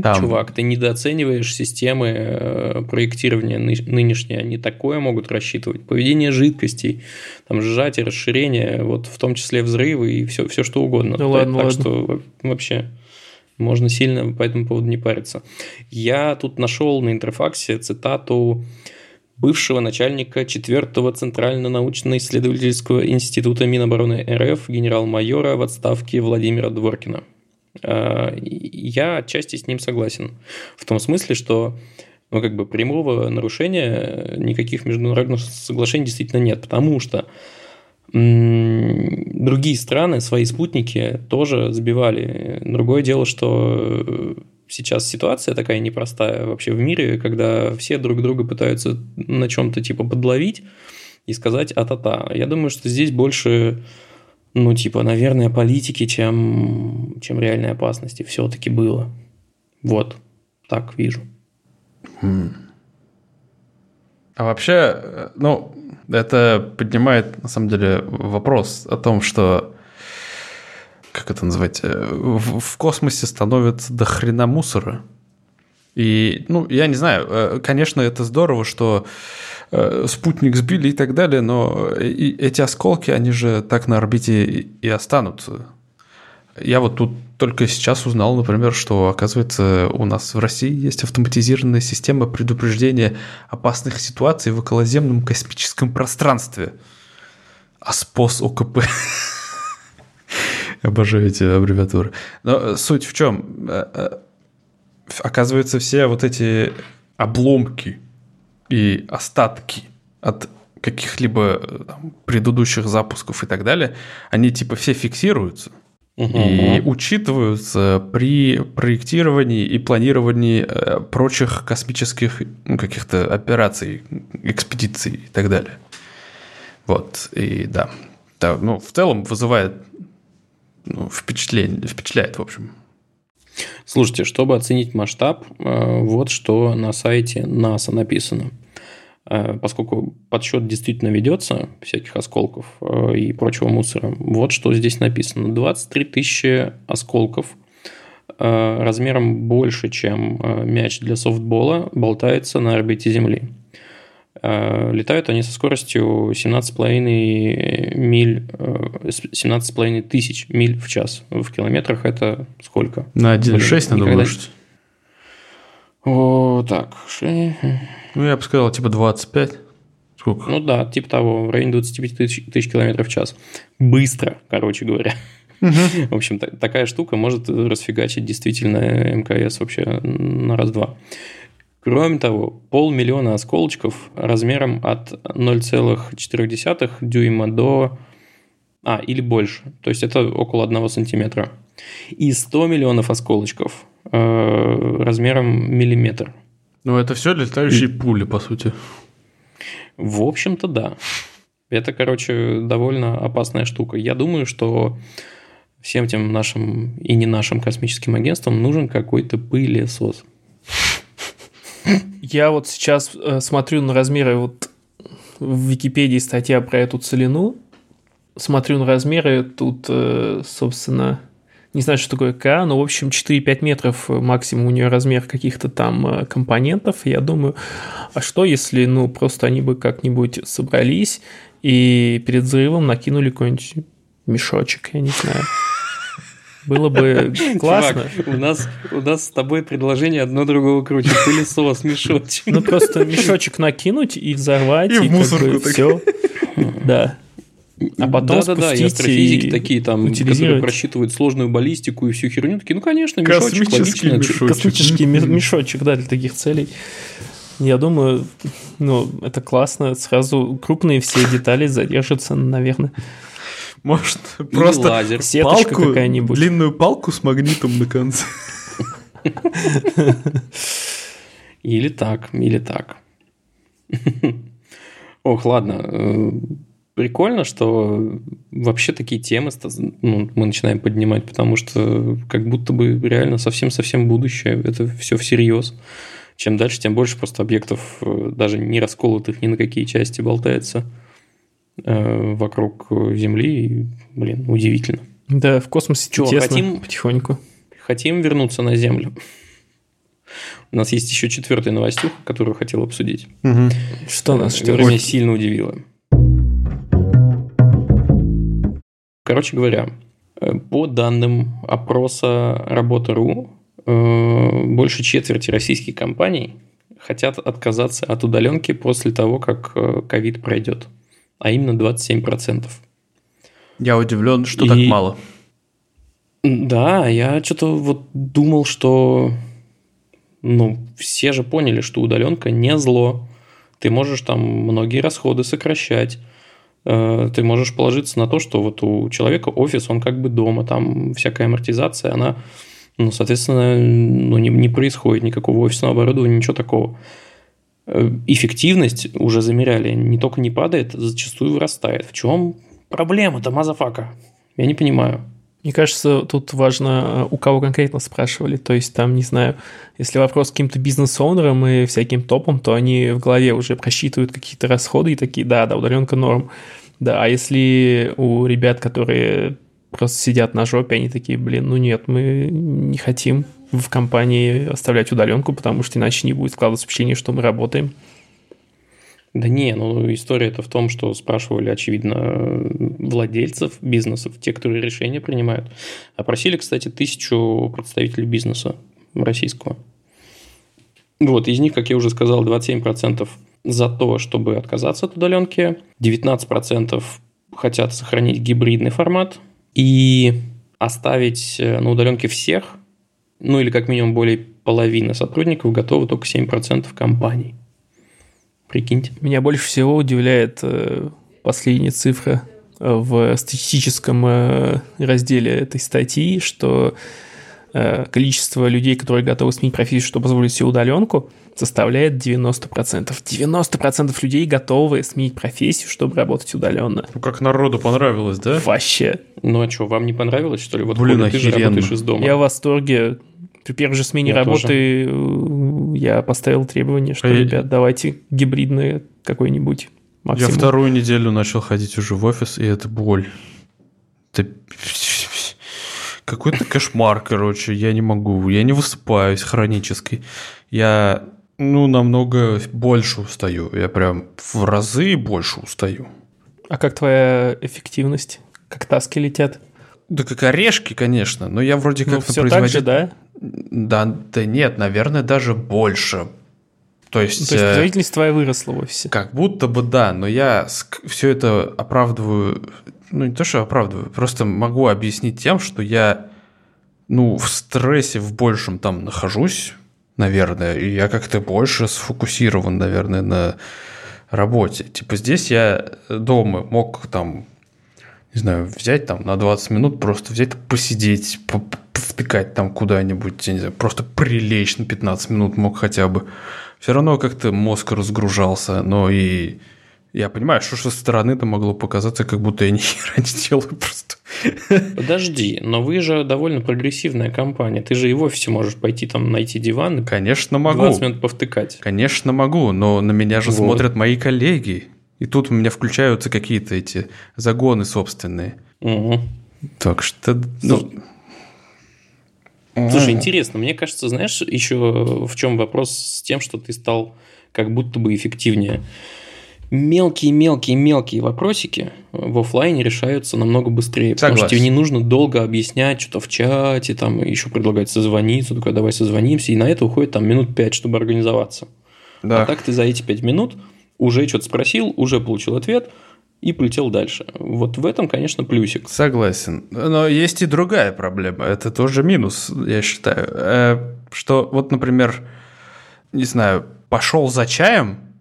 Там. Чувак, ты недооцениваешь системы э, проектирования нынешние, они такое могут рассчитывать. Поведение жидкостей, там сжатие, расширение, вот в том числе взрывы и все, все что угодно. Да ладно, так ладно. что вообще можно сильно по этому поводу не париться. Я тут нашел на интерфаксе цитату бывшего начальника 4-го Центрально-научно-исследовательского института Минобороны РФ генерал-майора в отставке Владимира Дворкина. А, я отчасти с ним согласен. В том смысле, что ну, как бы прямого нарушения никаких международных соглашений действительно нет, потому что другие страны свои спутники тоже сбивали. Другое дело, что сейчас ситуация такая непростая вообще в мире, когда все друг друга пытаются на чем-то типа подловить и сказать а-та-та. Я думаю, что здесь больше, ну, типа, наверное, политики, чем, чем реальной опасности все-таки было. Вот, так вижу. А вообще, ну, это поднимает, на самом деле, вопрос о том, что как это назвать, э, в, в космосе становится до хрена мусора. И, ну, я не знаю, э, конечно, это здорово, что э, спутник сбили и так далее, но эти осколки, они же так на орбите и останутся. Я вот тут только сейчас узнал, например, что, оказывается, у нас в России есть автоматизированная система предупреждения опасных ситуаций в околоземном космическом пространстве. АСПОС ОКП. Обожаю эти аббревиатуры. Но суть в чем? Оказывается, все вот эти обломки и остатки от каких-либо там, предыдущих запусков и так далее, они типа все фиксируются угу. и учитываются при проектировании и планировании э, прочих космических ну, каких-то операций, экспедиций и так далее. Вот, и да. да ну, в целом вызывает ну, впечатление, впечатляет, в общем. Слушайте, чтобы оценить масштаб, э, вот что на сайте НАСА написано – Э, поскольку подсчет действительно ведется всяких осколков э, и прочего мусора, вот что здесь написано. 23 тысячи осколков размером больше, чем мяч для софтбола, болтается на орбите Земли. Летают они со скоростью 17,5 миль, 17,5 тысяч миль в час. В километрах это сколько? На 1,6 надо никогда... умножить. О, так. Ну, я бы сказал, типа 25. Сколько? Ну да, типа того, в районе 25 тысяч, тысяч километров в час. Быстро, короче говоря. В общем, такая штука может расфигачить действительно МКС вообще на раз-два. Кроме того, полмиллиона осколочков размером от 0,4 дюйма до... А, или больше. То есть это около 1 сантиметра. И 100 миллионов осколочков э, размером миллиметр. Ну, это все летающие и... пули, по сути. В общем-то, да. Это, короче, довольно опасная штука. Я думаю, что всем тем нашим и не нашим космическим агентствам нужен какой-то пылесос. Я вот сейчас э, смотрю на размеры, вот в Википедии статья про эту целину, смотрю на размеры, тут, э, собственно, не знаю, что такое К, но, в общем, 4-5 метров максимум у нее размер каких-то там э, компонентов. Я думаю, а что если, ну, просто они бы как-нибудь собрались и перед взрывом накинули какой-нибудь мешочек, я не знаю. Было бы классно. Чувак, у нас, у нас с тобой предложение одно другого круче. Пылесос, мешочек. Ну, просто мешочек накинуть и взорвать. И, и в мусорку. Все. Да. А потом да, да, да, и астрофизики и такие там, которые просчитывают сложную баллистику и всю херню, такие, ну, конечно, мешочек, Космический логично. Мешочек. Космический мешочек, да, для таких целей. Я думаю, ну, это классно. Сразу крупные все детали задержатся, наверное. Может, и просто лазер. палку, какая-нибудь. длинную палку с магнитом на конце. Или так, или так. Ох, ладно. Э, прикольно, что вообще такие темы ну, мы начинаем поднимать, потому что как будто бы реально совсем-совсем будущее, это все всерьез. Чем дальше, тем больше просто объектов, э, даже не расколотых ни на какие части, болтается вокруг Земли. И, блин, удивительно. Да, в космосе Чего, тесно хотим, потихоньку. Хотим вернуться на Землю. У нас есть еще четвертая новостюха, которую хотел обсудить. Угу. Что нас ждет? Которая меня сильно удивила. Короче говоря, э, по данным опроса Работа.ру, э, больше четверти российских компаний хотят отказаться от удаленки после того, как э, ковид пройдет, а именно 27%. Я удивлен, что И... так мало. Да, я что-то вот думал, что ну, все же поняли, что удаленка не зло. Ты можешь там многие расходы сокращать. Э, ты можешь положиться на то, что вот у человека офис, он как бы дома, там всякая амортизация, она, ну, соответственно, ну, не, не происходит никакого офисного оборудования, ничего такого. Э, эффективность уже замеряли, не только не падает, зачастую вырастает. В чем проблема-то, motherfucker? Я не понимаю. Мне кажется, тут важно, у кого конкретно спрашивали. То есть, там, не знаю, если вопрос каким-то бизнес-оунерам и всяким топом, то они в голове уже просчитывают какие-то расходы и такие, да, да, удаленка норм. Да, а если у ребят, которые просто сидят на жопе, они такие, блин, ну нет, мы не хотим в компании оставлять удаленку, потому что иначе не будет складываться впечатление, что мы работаем. Да не, ну история это в том, что спрашивали, очевидно, владельцев бизнесов, те, которые решения принимают. Опросили, кстати, тысячу представителей бизнеса российского. Вот, из них, как я уже сказал, 27% за то, чтобы отказаться от удаленки, 19% хотят сохранить гибридный формат, и оставить э, на удаленке всех, ну или как минимум более половины сотрудников готовы только 7% компаний. Прикиньте. Меня больше всего удивляет э, последняя цифра э, в статистическом э, разделе этой статьи, что количество людей, которые готовы сменить профессию, чтобы позволить себе удаленку, составляет 90%. 90% людей готовы сменить профессию, чтобы работать удаленно. Ну, как народу понравилось, да? Вообще. Ну а что, вам не понравилось, что ли? Вот Блин, ты же работаешь из дома. Я в восторге. При первой же смене Я работы э, я поставил требование, что, А я- ребят, давайте гибридное какой-нибудь Я максимум. вторую неделю начал ходить уже в офис, и это боль. Это какой-то кошмар, короче. Я не могу. Я не высыпаюсь хронически. Я, ну, намного больше устаю. Я прям в разы больше устаю. А как твоя эффективность? Как таски летят? Да как орешки, конечно, но я вроде Ну, как-то все так же, производитель- да? Да, да нет, наверное, даже больше. То есть, Ну, То есть э, производительность твоя выросла в офисе. как будто бы да, но я все это оправдываю, ну не то, что оправдываю, просто могу объяснить тем, что я, ну, в стрессе в большем там нахожусь, наверное, и я как-то больше сфокусирован, наверное, на работе. Типа здесь я дома мог там, не знаю, взять там на 20 минут, просто взять, посидеть, по- по- повтыкать там куда-нибудь, не знаю, просто прилечь на 15 минут мог хотя бы. Все равно как-то мозг разгружался, но и я понимаю, что со стороны это могло показаться, как будто я ни хера не делаю просто. Подожди, но вы же довольно прогрессивная компания. Ты же и в офисе можешь пойти там найти диван Конечно, могу. 20 минут повтыкать. Конечно, могу, но на меня же Вот. смотрят мои коллеги. И тут у меня включаются какие-то эти загоны собственные. Мгм. Так что, ну... Слушай, интересно, мне кажется, знаешь, еще в чем вопрос с тем, что ты стал как будто бы эффективнее. Мелкие-мелкие-мелкие вопросики в оффлайне решаются намного быстрее. Потому что Согласен. тебе не нужно долго объяснять что-то в чате, там еще предлагать созвониться, такой, давай созвонимся, и на это уходит там минут пять, чтобы организоваться. Да. А так ты за эти пять минут уже что-то спросил, уже получил ответ и полетел дальше. Вот в этом, конечно, плюсик. Согласен. Но есть и другая проблема. Это тоже минус, я считаю. Э, Что вот, например, не знаю, пошел за чаем,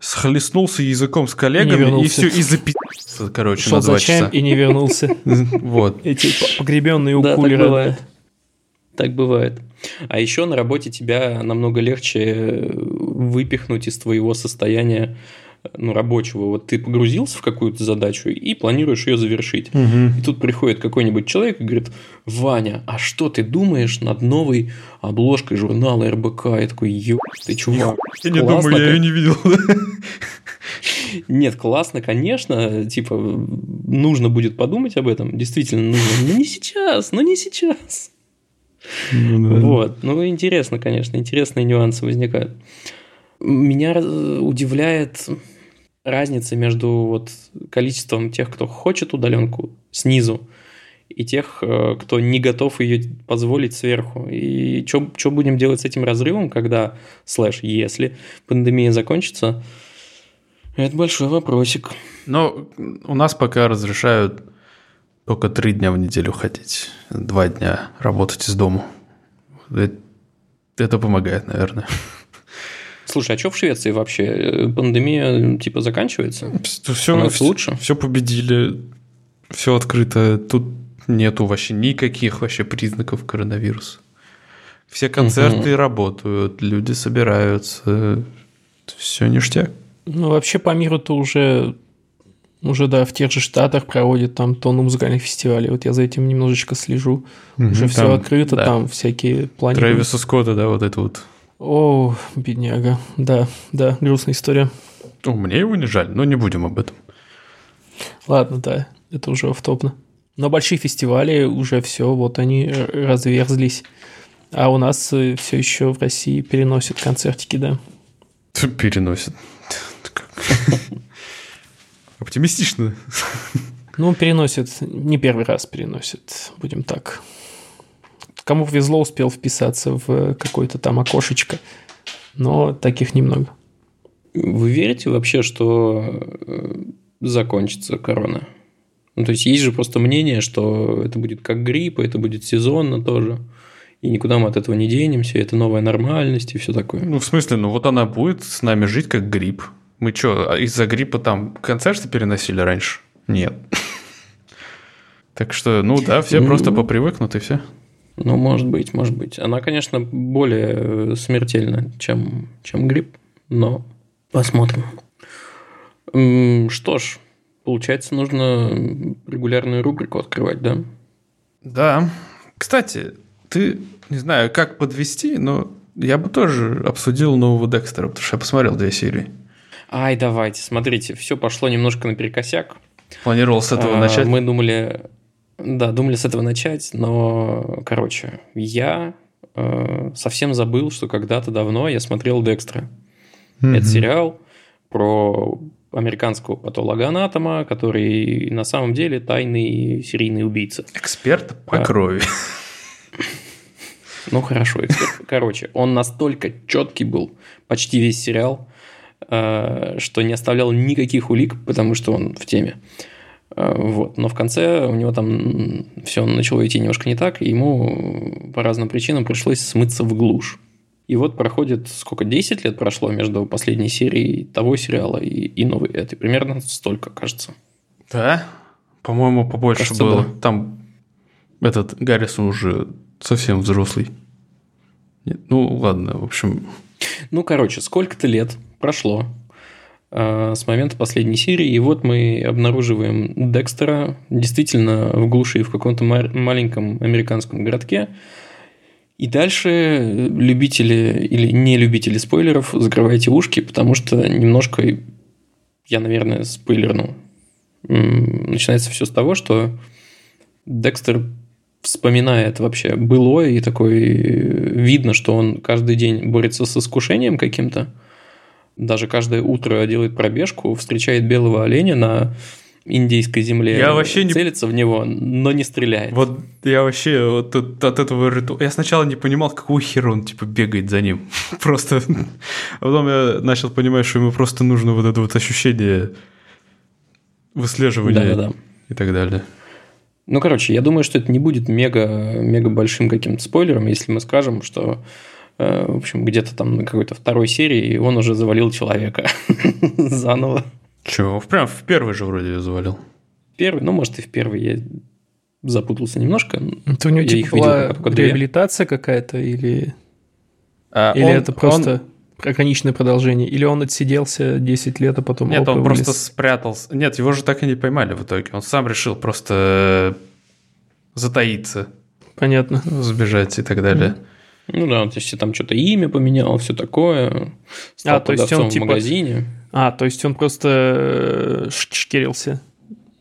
схлестнулся языком с коллегами и, все, и запи***ся, короче, Шел на два часа. и не вернулся. Вот. Эти по- погребенные у кулера. бывает. Так бывает. А еще на работе тебя намного легче выпихнуть из твоего состояния ну, рабочего. Вот ты погрузился в какую-то задачу и планируешь ее завершить. И тут приходит какой-нибудь человек и говорит, Ваня, а что ты думаешь над новой обложкой журнала РБК? Я такой, ё, ты чувак, Я не думаю, я ее не видел. Нет, классно, конечно, типа, нужно будет подумать об этом, действительно нужно, но не сейчас, но не сейчас. Вот, ну интересно, конечно, интересные нюансы возникают. Меня удивляет разница между вот количеством тех, кто хочет удаленку снизу, и тех, э, кто не готов ее позволить сверху. И что будем делать с этим разрывом, когда, слэш, если пандемия закончится, это большой вопросик. Но у нас пока разрешают только три дня в неделю ходить, два дня работать из дома. Э- Это помогает, наверное. Слушай, а что в Швеции вообще? Э, Пандемия типа заканчивается? Все, Становится лучше? Все победили, все открыто. Тут нету вообще никаких вообще признаков коронавируса. Все концерты работают, люди собираются, все ништяк. Ну, вообще по миру-то уже, уже, да, в тех же штатах проводят там тонну музыкальных фестивалей. Вот я за этим немножечко слежу. Уже все Там, открыто, да. там всякие планы. Трэвиса Скотта, да, вот это вот. О, бедняга. Да, да, грустная история. Ну, мне его не жаль, но не будем об этом. Ладно, да, это уже автопно. Но большие фестивали уже все, вот они р- разверзлись. А у нас все еще в России переносят концертики, да. Переносит. Оптимистично. Ну, переносят, не первый раз переносят, будем так. Кому повезло, успел вписаться в какое-то там окошечко, но таких немного. Вы верите вообще, что э, закончится корона? Ну, то есть есть же просто мнение, что это будет как грипп, это будет сезонно тоже. И никуда мы от этого не денемся, это новая нормальность и все такое. Ну, в смысле, ну вот она будет с нами жить как грипп. Мы что, из-за гриппа там концерты переносили раньше? Нет. Так что, ну да, все просто попривыкнут и все. Ну, может быть, может быть. Она, конечно, более смертельна, чем, чем грипп, но посмотрим. Что ж, получается, нужно регулярную рубрику открывать, да? Да. Кстати, ты, не знаю, как подвести, но я бы тоже обсудил нового Декстера, потому что я посмотрел две серии. Ай, давайте, смотрите, все пошло немножко наперекосяк. Планировал с этого а, начать. Мы думали, да, думали с этого начать, но, короче, я э, совсем забыл, что когда-то давно я смотрел Декстра. Mm-hmm. Это сериал про американского патологоанатома, который на самом деле тайный серийный убийца. Эксперт по а, крови. Ну хорошо, эксперт. Короче, он настолько четкий был, почти весь сериал, э, что не оставлял никаких улик, потому что он в теме. Э, вот. Но в конце у него там все начало идти немножко не так, и ему по разным причинам пришлось смыться в глушь. И вот проходит, сколько, 10 лет прошло между последней серией того сериала и, и новой этой. Примерно столько, кажется. Да? По-моему, побольше кажется, было. Да. Там этот Гаррисон уже совсем взрослый. Нет, ну, ладно, в общем... Ну, короче, сколько-то лет прошло с момента последней серии, и вот мы обнаруживаем Декстера действительно в глуши в каком-то маленьком американском городке, и дальше э, любители или не любители спойлеров, закрывайте ушки, потому что немножко я, наверное, спойлерну. Начинается все с того, что Декстер вспоминает вообще былое, и такой э, видно, что он каждый день борется с искушением каким-то. Даже каждое утро делает пробежку, встречает белого оленя на индейской земле я вообще не... целится в него, но не стреляет. Вот я вообще вот от, от этого риту... Я сначала не понимал, какого хера он типа бегает за ним. Просто... А потом я начал понимать, что ему просто нужно вот это вот ощущение выслеживания да, да, да. и так далее. Ну, короче, я думаю, что это не будет мега, мега большим каким-то спойлером, если мы скажем, что в общем, где-то там на какой-то второй серии он уже завалил человека заново. Чего? Прям в первый же вроде завалил. Первый, ну, может, и в первый я запутался немножко. Это у него типа была реабилитация какая-то или... А или он, это просто он... ограниченное продолжение? Или он отсиделся 10 лет, а потом... Нет, он вылез? просто спрятался. Нет, его же так и не поймали в итоге. Он сам решил просто затаиться. Понятно. Сбежать и так далее. Ну да, то есть там что-то имя поменял, все такое. Стал а, то есть он в типа... магазине. А, то есть он просто э, шкерился.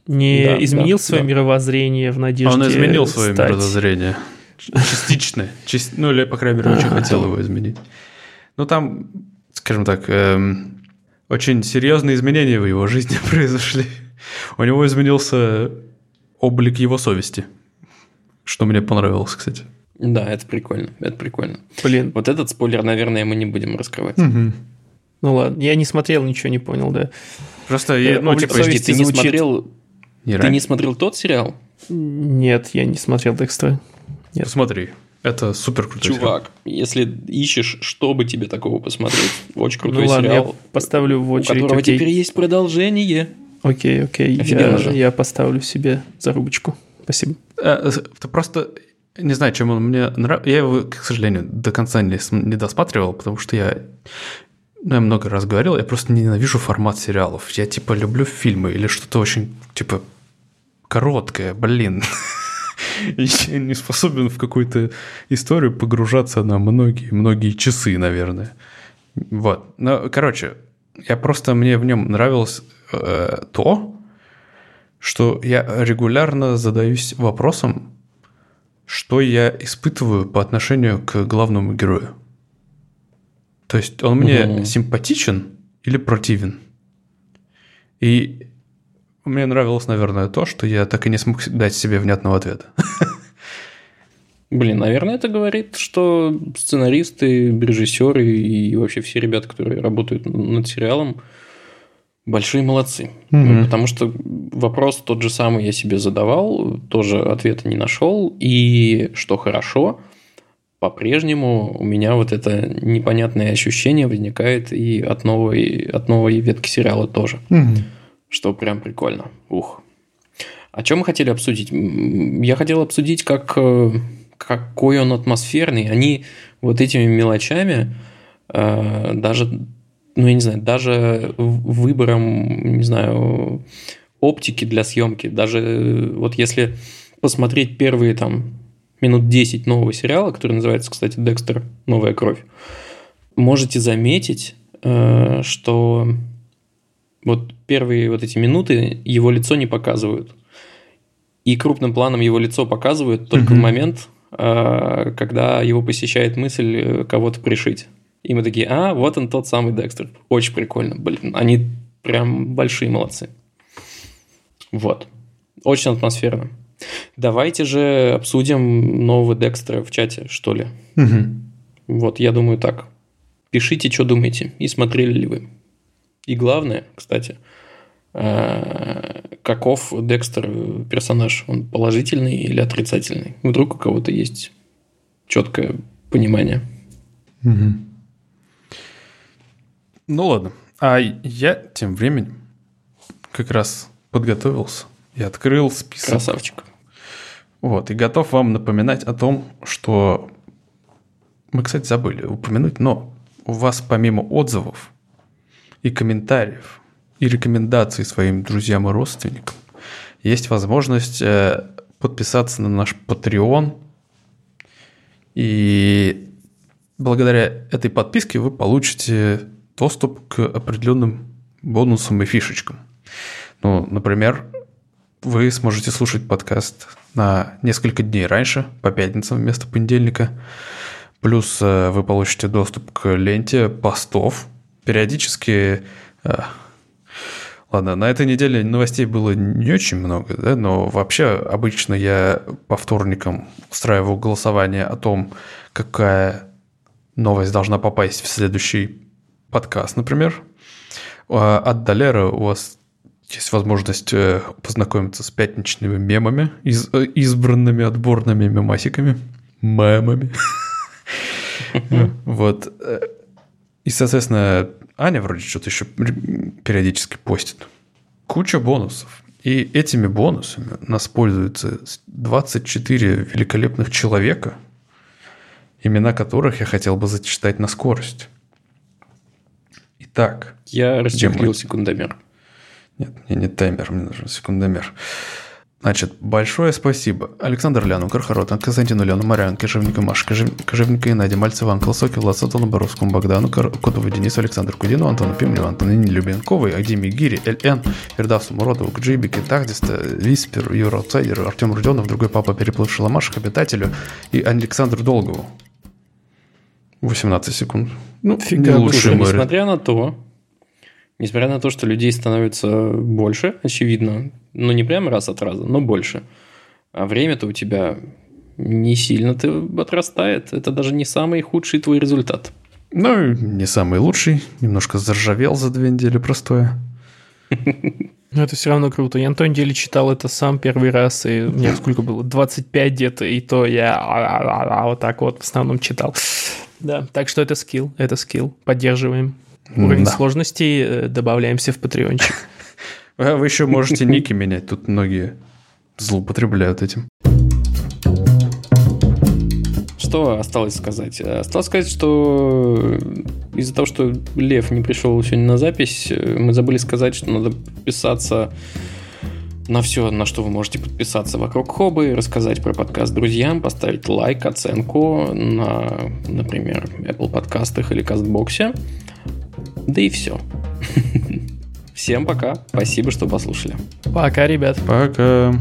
Не да, изменил да, свое да. мировоззрение в надежде Он изменил свое стать... мировоззрение. Частично. Ну, или, по крайней мере, очень хотел его изменить. Ну, там, скажем так, эм, очень серьезные изменения в его жизни произошли. У него изменился облик его совести. Что мне понравилось, кстати. Да, это прикольно. Это прикольно. Блин. Вот этот спойлер, наверное, мы не будем раскрывать. Угу. Ну ладно, я не смотрел, ничего не понял, да. Просто я, э, ну, типа, подожди, ты не смотрел. Не ты не смотрел тот сериал? Нет, я не смотрел Декстера. Нет. Посмотри. Это супер крутой Чувак, сериал. если ищешь, чтобы тебе такого посмотреть, очень крутой ну, ладно, сериал. Я поставлю в очередь. У которого окей. теперь есть продолжение. Окей, окей. Я, я поставлю себе зарубочку. Спасибо. Э, ты просто не знаю, чем он мне нравится. Я его, к сожалению, до конца не, не досматривал, потому что я ну, я много раз говорил, я просто ненавижу формат сериалов. Я, типа, люблю фильмы или что-то очень, типа, короткое, блин. Я не способен в какую-то историю погружаться на многие-многие часы, наверное. Вот. Ну, короче, я просто, мне в нем нравилось э, то, что я регулярно задаюсь вопросом, что я испытываю по отношению к главному герою. То есть он мне угу. симпатичен или противен? И мне нравилось, наверное, то, что я так и не смог дать себе внятного ответа. Блин, наверное, это говорит, что сценаристы, режиссеры и вообще все ребята, которые работают над сериалом, Большие молодцы. Мгм. Потому что вопрос тот же самый я себе задавал, тоже ответа не нашел. И что хорошо, по-прежнему у меня вот это непонятное ощущение возникает и от новой, от новой ветки сериала тоже. Мгм. Что прям прикольно. Ух. О чем мы хотели обсудить? Я хотел обсудить, как, э, какой он атмосферный. Они вот этими мелочами э, даже, ну, я не знаю, даже в- выбором, не знаю, оптики для съемки, даже э, вот если посмотреть первые там минут 10 нового сериала, который называется, кстати, «Декстер. Новая кровь», можете заметить, э, что вот первые вот эти минуты его лицо не показывают. И крупным планом его лицо показывают только в Мгм. момент, э, когда его посещает мысль кого-то пришить. И мы такие, а, вот он тот самый Декстер. Очень прикольно, блин. Они прям большие молодцы. Вот. Очень атмосферно. Давайте же обсудим нового Декстера в чате, что ли. Мгм. Вот, я думаю так. Пишите, что думаете, и смотрели ли вы. И главное, кстати, э, каков Декстер персонаж? Он положительный или отрицательный? Вдруг у кого-то есть четкое понимание. Мгм. Ну ладно. А я тем временем как раз подготовился и открыл список. Красавчик. Вот, и готов вам напоминать о том, что мы, кстати, забыли упомянуть, но у вас помимо отзывов и комментариев и рекомендаций своим друзьям и родственникам есть возможность э, подписаться на наш Patreon. И благодаря этой подписке вы получите доступ к определенным бонусам и фишечкам. Ну, например, вы сможете слушать подкаст на несколько дней раньше, по пятницам вместо понедельника. Плюс э, вы получите доступ к ленте постов. Периодически... э, Ладно, на этой неделе новостей было не очень много, да, но вообще обычно я по вторникам устраиваю голосование о том, какая новость должна попасть в следующий подкаст, например. А От Долера у вас есть возможность э, познакомиться с пятничными мемами, из- э, избранными отборными мемасиками, мемами. Вот. И, соответственно, Аня вроде что-то еще периодически постит. Куча бонусов. И этими бонусами нас пользуются 24 великолепных человека, имена которых я хотел бы зачитать на скорость. Итак, Я расчехлил секундомер. нет, мне не таймер, мне нужен секундомер. Значит, большое спасибо Александр Ляну, Кархарот, Константину Ляну, Марян, Кожевника Маш, Кожев- Кожевника и Наде, Мальцева, Анкл Соки, Влад Сатону, Боровскому, Богдану, Кар- Котову, Денису, Александру Кудину, Антону Пимлю, Антону Любенковой, Академии Гири, ЛН, Фердавсу Муродову, Кджибике, Тахдиста, Виспер, Юра Аутсайдеру, Артему Руденов, другой папа, переплывший Ламаш, Обитателю и Александру Долгову. 18 секунд. Ну, Фига, не ры- несмотря на то, несмотря на то, что людей становится больше, очевидно, ну не прямо раз от раза, но больше, а время-то у тебя не сильно-то отрастает. Это даже не самый худший твой результат. Ну, не самый лучший. Немножко заржавел за две недели простое. Но это все равно круто. Я на той неделе читал это сам первый раз, и мне сколько было? 25 где-то, и то я вот так вот в основном читал. Да, так что это скилл, это скилл. Поддерживаем. Уровень Да. сложности э, добавляемся в патреончик. Вы еще можете ники менять. Тут многие злоупотребляют этим. Что осталось сказать? Осталось сказать, что из-за того, что Лев не пришел сегодня на запись, мы забыли сказать, что надо подписаться на все, на что вы можете подписаться вокруг Хобы, рассказать про подкаст друзьям, поставить лайк, оценку на, например, Apple подкастах или Кастбоксе. Да и все. Всем пока. Спасибо, что послушали. Пока, ребят. Пока.